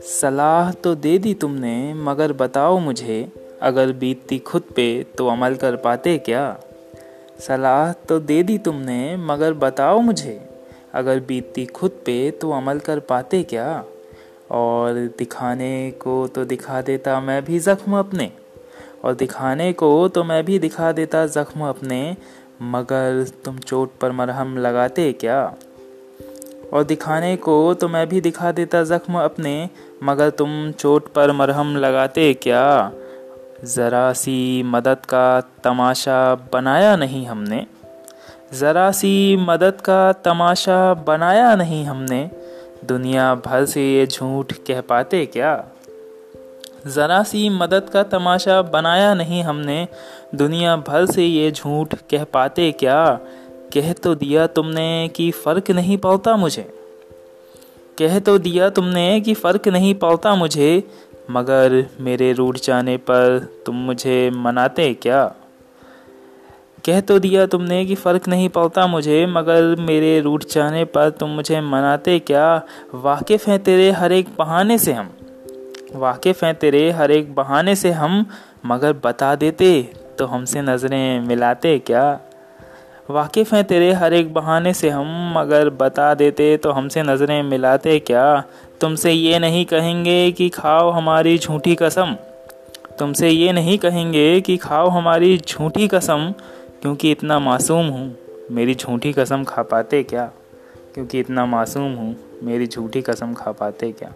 सलाह तो दे दी तुमने, मगर बताओ मुझे, अगर बीतती खुद पे तो अमल कर पाते क्या? सलाह तो दे दी तुमने, मगर बताओ मुझे, अगर बीतती खुद पे तो अमल कर पाते क्या? और दिखाने को तो दिखा देता मैं भी ज़ख्म अपने, और दिखाने को तो मैं भी दिखा देता ज़ख्म अपने मगर तुम चोट पर मरहम लगाते क्या? और दिखाने को तो मैं भी दिखा देता ज़ख्म अपने, मगर तुम चोट पर मरहम लगाते क्या? ज़रा सी मदद का तमाशा बनाया नहीं हमने। ज़रा सी मदद का तमाशा बनाया नहीं हमने। दुनिया भर से ये झूठ कह पाते क्या? ज़रा सी मदद का तमाशा बनाया नहीं हमने। दुनिया भर से ये झूठ कह पाते क्या? कह तो दिया तुमने कि फ़र्क नहीं पड़ता मुझे। कह तो दिया तुमने कि फ़र्क नहीं पड़ता मुझे, मगर मेरे रूठ जाने पर तुम मुझे मनाते क्या? कह तो दिया तुमने कि फ़र्क नहीं पड़ता मुझे, मगर मेरे रूठ जाने पर तुम मुझे मनाते क्या? वाकिफ़ हैं तेरे हर एक बहाने से हम। वाकिफ़ हैं तेरे, हर एक बहाने से हम मगर बता देते तो हमसे नज़रें मिलाते क्या? वाकिफ़ हैं तेरे, हर एक बहाने से हम मगर बता देते तो हमसे नज़रें मिलाते क्या? तुमसे ये नहीं कहेंगे कि खाओ हमारी झूठी कसम। तुमसे ये नहीं कहेंगे कि खाओ हमारी झूठी कसम, क्योंकि इतना मासूम हूँ, मेरी झूठी कसम खा पाते क्या? क्योंकि इतना मासूम हूँ, मेरी झूठी कसम खा पाते क्या?